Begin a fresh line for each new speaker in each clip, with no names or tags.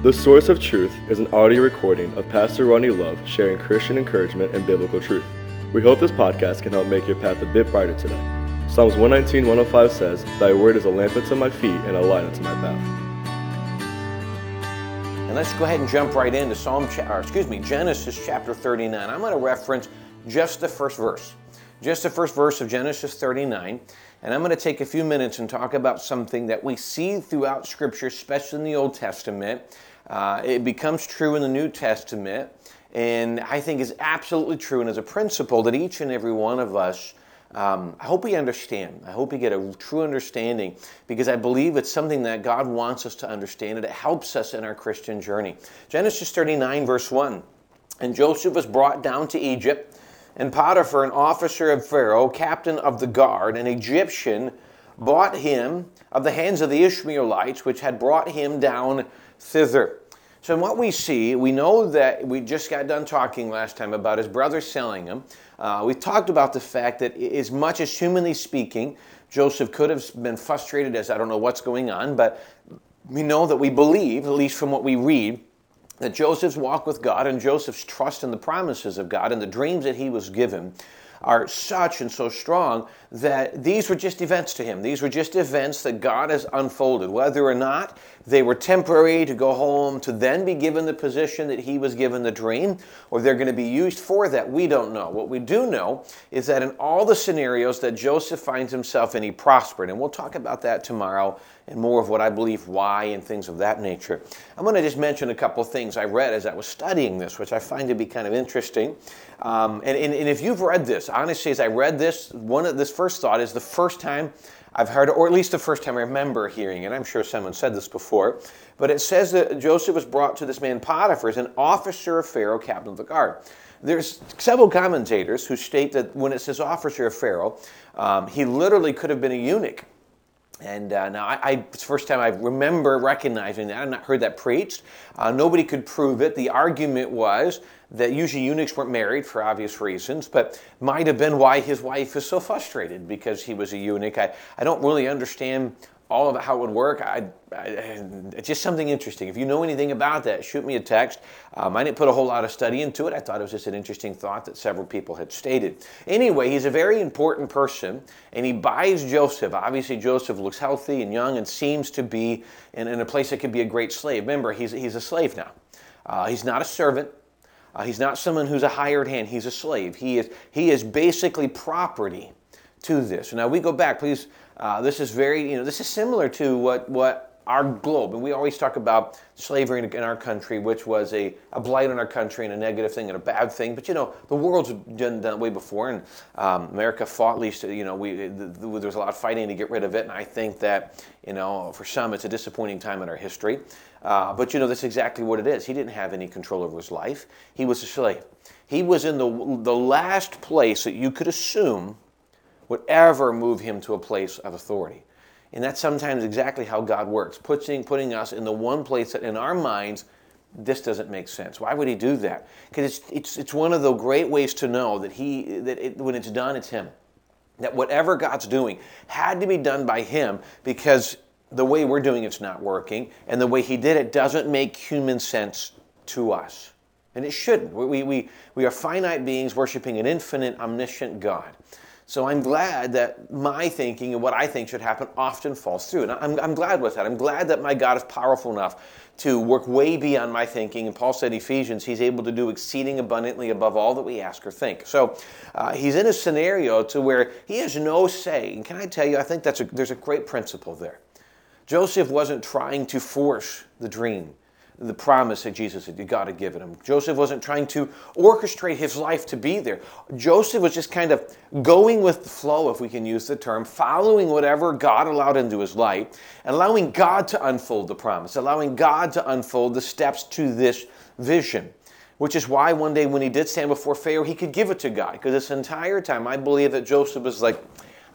The Source of Truth is an audio recording of Pastor Ronnie Love sharing Christian encouragement and biblical truth. We hope this podcast can help make your path a bit brighter today. Psalms 119, 105 says, Thy word is a lamp unto my feet and a light unto my path.
And let's go ahead and jump right into Psalm, or excuse me, Genesis chapter 39. I'm going to reference just the first verse, just the first verse of Genesis 39. And I'm going to take a few minutes and talk about something that we see throughout Scripture, especially in the Old Testament. Uh, it becomes true in the New Testament, and I think is absolutely true and is a principle that each and every one of us. Um, I hope we understand. I hope we get a true understanding because I believe it's something that God wants us to understand and it helps us in our Christian journey. Genesis 39, verse 1. And Joseph was brought down to Egypt, and Potiphar, an officer of Pharaoh, captain of the guard, an Egyptian, bought him of the hands of the Ishmaelites, which had brought him down thither. So, in what we see, we know that we just got done talking last time about his brother selling him. Uh, we talked about the fact that, as much as humanly speaking, Joseph could have been frustrated as I don't know what's going on, but we know that we believe, at least from what we read, that Joseph's walk with God and Joseph's trust in the promises of God and the dreams that he was given are such and so strong that these were just events to him. These were just events that God has unfolded. Whether or not they were temporary to go home to then be given the position that he was given the dream, or they're going to be used for that, we don't know. What we do know is that in all the scenarios that Joseph finds himself in, he prospered. And we'll talk about that tomorrow and more of what I believe why and things of that nature. I'm going to just mention a couple of things I read as I was studying this, which I find to be kind of interesting. Um, and, and, and if you've read this, honestly, as I read this, one of this first thought is the first time I've heard, or at least the first time I remember hearing it. I'm sure someone said this before, but it says that Joseph was brought to this man Potiphar as an officer of Pharaoh, captain of the guard. There's several commentators who state that when it says officer of Pharaoh, um, he literally could have been a eunuch. And uh, now, I, I, it's the first time I remember recognizing that. I've not heard that preached. Uh, nobody could prove it. The argument was that usually eunuchs weren't married for obvious reasons, but might have been why his wife is so frustrated because he was a eunuch. I, I don't really understand all of how it would work. I, I, it's just something interesting. If you know anything about that, shoot me a text. Um, I didn't put a whole lot of study into it. I thought it was just an interesting thought that several people had stated. Anyway, he's a very important person, and he buys Joseph. Obviously, Joseph looks healthy and young and seems to be in, in a place that could be a great slave. Remember, he's, he's a slave now. Uh, he's not a servant. Uh, he's not someone who's a hired hand. He's a slave. He is, he is basically property to this. Now we go back, please. Uh, this is very, you know, this is similar to what what our globe, and we always talk about slavery in, our country, which was a, a blight on our country and a negative thing and a bad thing. But you know, the world's done that way before, and um, America fought. At least, you know, we the, the, there was a lot of fighting to get rid of it, and I think that you know, for some, it's a disappointing time in our history. Uh, but you know, that's exactly what it is. He didn't have any control over his life. He was a slave. He was in the the last place that you could assume would ever move him to a place of authority. And that's sometimes exactly how God works, putting, putting us in the one place that in our minds, this doesn't make sense. Why would he do that? Because it's, it's, it's one of the great ways to know that, he, that it, when it's done, it's him. That whatever God's doing had to be done by him because the way we're doing it's not working, and the way he did it doesn't make human sense to us. And it shouldn't. We, we, we are finite beings worshiping an infinite, omniscient God. So I'm glad that my thinking and what I think should happen often falls through. And I'm, I'm glad with that. I'm glad that my God is powerful enough to work way beyond my thinking. And Paul said, Ephesians, he's able to do exceeding abundantly above all that we ask or think. So uh, he's in a scenario to where he has no say. And can I tell you, I think that's a, there's a great principle there. Joseph wasn't trying to force the dream the promise that Jesus had, God had given him. Joseph wasn't trying to orchestrate his life to be there. Joseph was just kind of going with the flow, if we can use the term, following whatever God allowed into his life, and allowing God to unfold the promise, allowing God to unfold the steps to this vision. Which is why one day when he did stand before Pharaoh, he could give it to God. Because this entire time, I believe that Joseph was like,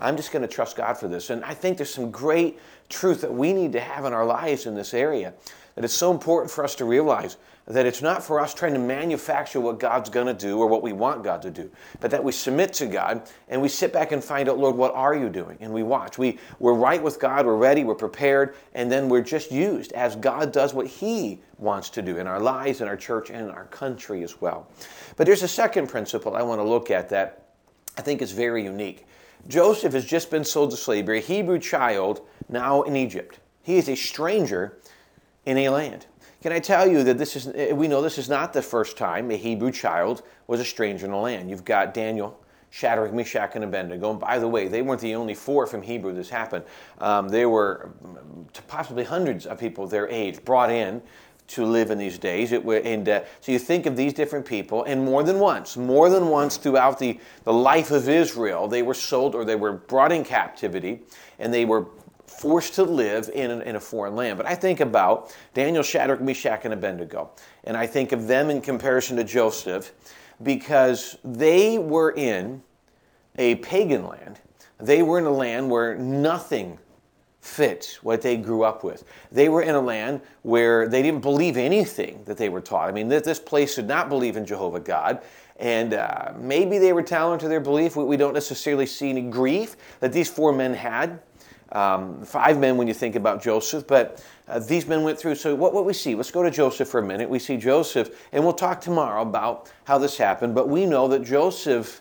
I'm just going to trust God for this. And I think there's some great truth that we need to have in our lives in this area. That it's so important for us to realize that it's not for us trying to manufacture what God's going to do or what we want God to do, but that we submit to God and we sit back and find out, Lord, what are you doing? And we watch. We, we're right with God, we're ready, we're prepared, and then we're just used as God does what He wants to do in our lives, in our church, and in our country as well. But there's a second principle I want to look at that I think is very unique. Joseph has just been sold to slavery, a Hebrew child now in Egypt. He is a stranger in a land. Can I tell you that this is, we know this is not the first time a Hebrew child was a stranger in a land. You've got Daniel, Shadrach, Meshach, and Abednego. And by the way, they weren't the only four from Hebrew this happened. Um, there were possibly hundreds of people their age brought in to live in these days. It, and uh, so you think of these different people, and more than once, more than once throughout the, the life of Israel, they were sold or they were brought in captivity, and they were forced to live in, in a foreign land. But I think about Daniel, Shadrach, Meshach, and Abednego. And I think of them in comparison to Joseph because they were in a pagan land. They were in a land where nothing fit what they grew up with. They were in a land where they didn't believe anything that they were taught. I mean, this place did not believe in Jehovah God. And uh, maybe they were talented to their belief. We don't necessarily see any grief that these four men had um, five men when you think about Joseph, but uh, these men went through. So, what, what we see, let's go to Joseph for a minute. We see Joseph, and we'll talk tomorrow about how this happened, but we know that Joseph.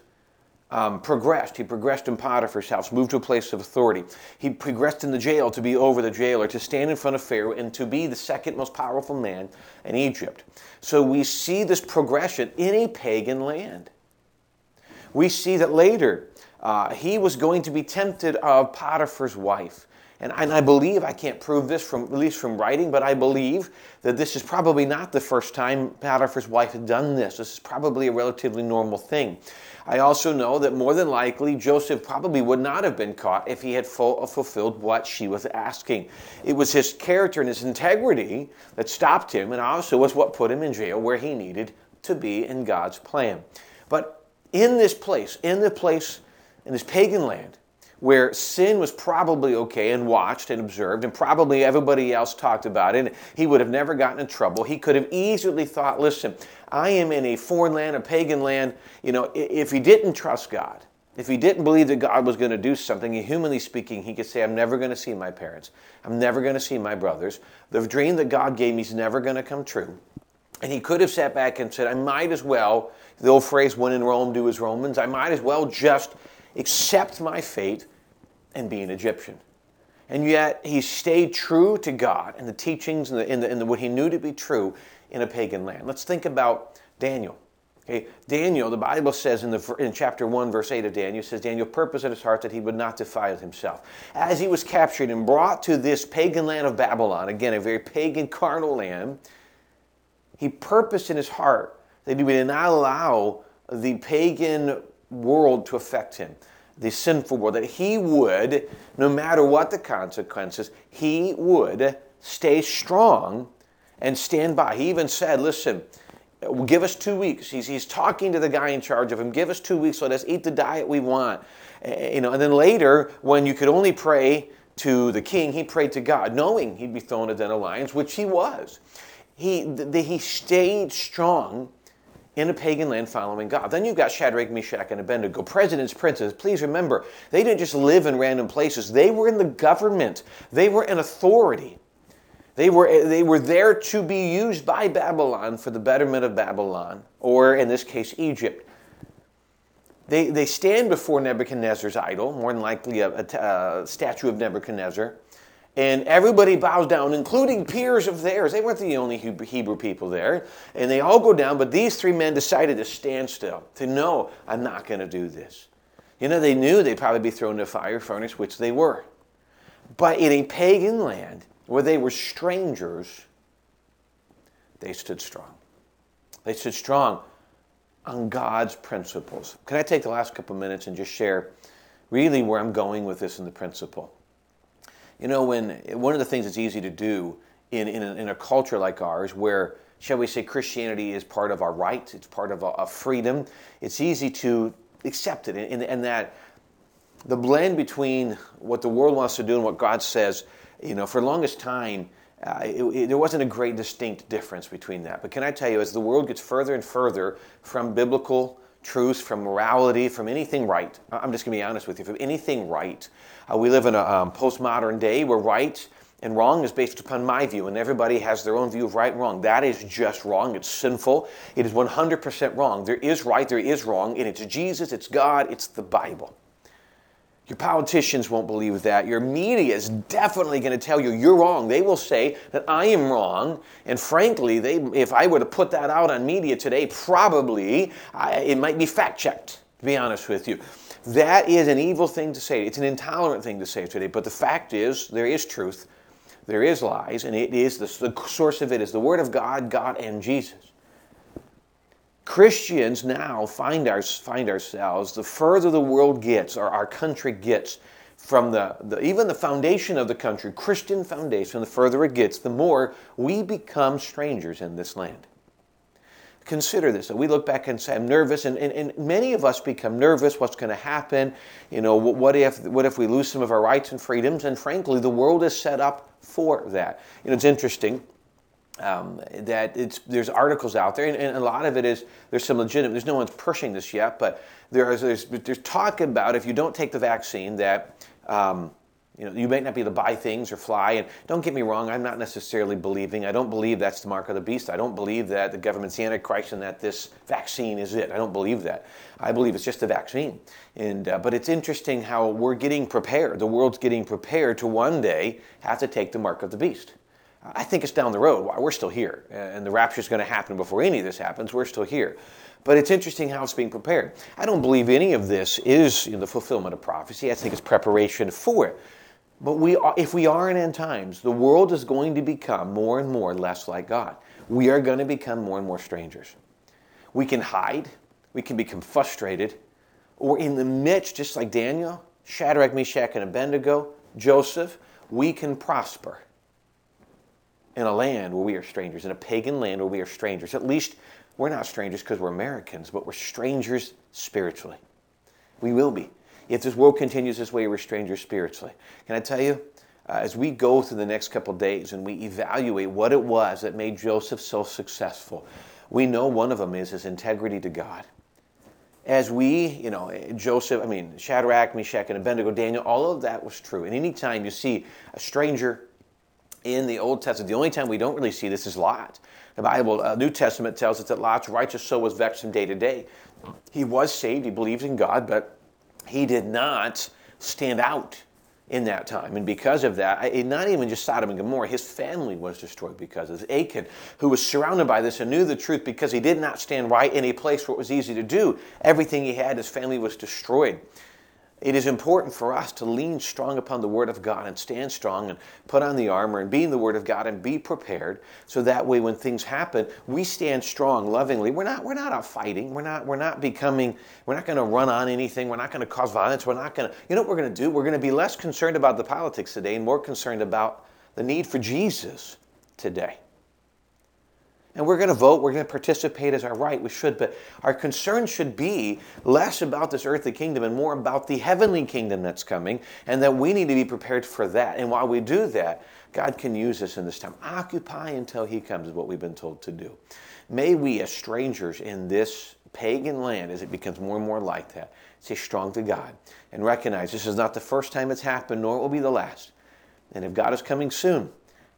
Um, progressed. He progressed in Potiphar's house, moved to a place of authority. He progressed in the jail to be over the jailer, to stand in front of Pharaoh, and to be the second most powerful man in Egypt. So we see this progression in a pagan land. We see that later uh, he was going to be tempted of Potiphar's wife. And, and I believe, I can't prove this from at least from writing, but I believe that this is probably not the first time Potiphar's wife had done this. This is probably a relatively normal thing. I also know that more than likely Joseph probably would not have been caught if he had full, fulfilled what she was asking. It was his character and his integrity that stopped him, and also was what put him in jail where he needed to be in God's plan. But in this place, in the place in this pagan land where sin was probably okay and watched and observed, and probably everybody else talked about it. He would have never gotten in trouble. He could have easily thought, listen, I am in a foreign land, a pagan land. You know, if he didn't trust God, if he didn't believe that God was going to do something, humanly speaking, he could say, I'm never going to see my parents. I'm never going to see my brothers. The dream that God gave me is never going to come true. And he could have sat back and said, I might as well, the old phrase, when in Rome, do as Romans, I might as well just accept my fate and be an Egyptian. And yet he stayed true to God and the teachings and, the, and, the, and the, what he knew to be true in a pagan land. Let's think about Daniel. Okay, Daniel, the Bible says in, the, in chapter 1, verse 8 of Daniel, says Daniel purposed in his heart that he would not defile himself. As he was captured and brought to this pagan land of Babylon, again, a very pagan carnal land, he purposed in his heart that he would not allow the pagan world to affect him, the sinful world, that he would, no matter what the consequences, he would stay strong and stand by. He even said, Listen, give us two weeks. He's, he's talking to the guy in charge of him. Give us two weeks. Let us eat the diet we want. You know, and then later, when you could only pray to the king, he prayed to God, knowing he'd be thrown into the lions, which he was. He, the, he stayed strong in a pagan land following God. Then you've got Shadrach, Meshach, and Abednego, presidents, princes. Please remember, they didn't just live in random places, they were in the government, they were in authority. They were, they were there to be used by Babylon for the betterment of Babylon, or in this case, Egypt. They, they stand before Nebuchadnezzar's idol, more than likely a, a, a statue of Nebuchadnezzar. And everybody bows down, including peers of theirs. They weren't the only Hebrew people there. And they all go down, but these three men decided to stand still, to know, I'm not going to do this. You know, they knew they'd probably be thrown in a fire furnace, which they were. But in a pagan land where they were strangers, they stood strong. They stood strong on God's principles. Can I take the last couple minutes and just share really where I'm going with this in the principle? You know, when one of the things that's easy to do in, in, a, in a culture like ours, where shall we say Christianity is part of our rights, it's part of a, a freedom, it's easy to accept it, and, and that the blend between what the world wants to do and what God says, you know, for the longest time, uh, it, it, there wasn't a great distinct difference between that. But can I tell you, as the world gets further and further from biblical truths, from morality, from anything right, I'm just going to be honest with you, from anything right, uh, we live in a um, postmodern day where right and wrong is based upon my view, and everybody has their own view of right and wrong. That is just wrong. It's sinful. It is 100% wrong. There is right, there is wrong, and it's Jesus, it's God, it's the Bible. Your politicians won't believe that. Your media is definitely going to tell you you're wrong. They will say that I am wrong. And frankly, they, if I were to put that out on media today, probably I, it might be fact checked, to be honest with you. That is an evil thing to say. It's an intolerant thing to say today. But the fact is, there is truth, there is lies, and it is the, the source of it is the Word of God, God, and Jesus. Christians now find, our, find ourselves, the further the world gets, or our country gets, from the, the, even the foundation of the country, Christian foundation, the further it gets, the more we become strangers in this land. Consider this. We look back and say, I'm nervous, and, and, and many of us become nervous. What's going to happen? You know, what if, what if we lose some of our rights and freedoms? And frankly, the world is set up for that. You know, it's interesting um, that it's there's articles out there, and, and, a lot of it is there's some legitimate. There's no one's pushing this yet, but there is there's, there's talk about if you don't take the vaccine that. Um, you know, you might not be able to buy things or fly. And don't get me wrong, I'm not necessarily believing. I don't believe that's the mark of the beast. I don't believe that the government's Antichrist and that this vaccine is it. I don't believe that. I believe it's just a vaccine. And, uh, but it's interesting how we're getting prepared. The world's getting prepared to one day have to take the mark of the beast. I think it's down the road. We're still here, and the rapture is going to happen before any of this happens. We're still here. But it's interesting how it's being prepared. I don't believe any of this is the fulfillment of prophecy. I think it's preparation for it. But we are, if we are in end times, the world is going to become more and more less like God. We are going to become more and more strangers. We can hide, we can become frustrated, or in the midst, just like Daniel, Shadrach, Meshach, and Abednego, Joseph, we can prosper in a land where we are strangers, in a pagan land where we are strangers. At least we're not strangers because we're Americans, but we're strangers spiritually. We will be. If this world continues this way, we're strangers spiritually. Can I tell you, uh, as we go through the next couple days and we evaluate what it was that made Joseph so successful, we know one of them is his integrity to God. As we, you know, Joseph, I mean, Shadrach, Meshach, and Abednego, Daniel, all of that was true. And anytime you see a stranger in the Old Testament. The only time we don't really see this is Lot. The Bible, uh, New Testament tells us that Lot's righteous soul was vexed from day to day. He was saved, he believed in God, but he did not stand out in that time. And because of that, not even just Sodom and Gomorrah, his family was destroyed because of this. Achan, who was surrounded by this and knew the truth because he did not stand right in a place where it was easy to do, everything he had, his family was destroyed. It is important for us to lean strong upon the Word of God and stand strong and put on the armor and be in the Word of God and be prepared so that way when things happen, we stand strong lovingly. We're not, we're not out fighting. We're not, we're not becoming, we're not going to run on anything. We're not going to cause violence. We're not going to, you know what we're going to do? We're going to be less concerned about the politics today and more concerned about the need for Jesus today. And we're going to vote, we're going to participate as our right, we should, but our concern should be less about this earthly kingdom and more about the heavenly kingdom that's coming, and that we need to be prepared for that. And while we do that, God can use us in this time. Occupy until He comes, is what we've been told to do. May we, as strangers in this pagan land, as it becomes more and more like that, stay strong to God and recognize this is not the first time it's happened, nor it will be the last. And if God is coming soon,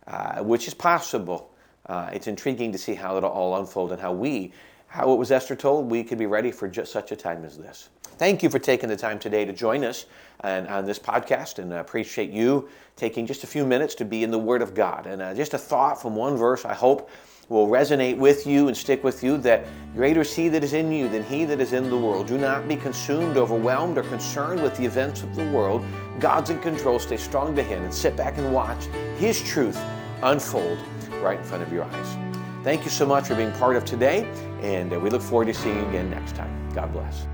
uh, which is possible, uh, it's intriguing to see how it'll all unfold and how we, how it was Esther told, we could be ready for just such a time as this. Thank you for taking the time today to join us and, on this podcast, and I appreciate you taking just a few minutes to be in the Word of God. And uh, just a thought from one verse, I hope will resonate with you and stick with you that greater is he that is in you than he that is in the world. Do not be consumed, overwhelmed, or concerned with the events of the world. God's in control. Stay strong to him and sit back and watch his truth unfold right in front of your eyes. Thank you so much for being part of today, and uh, we look forward to seeing you again next time. God bless.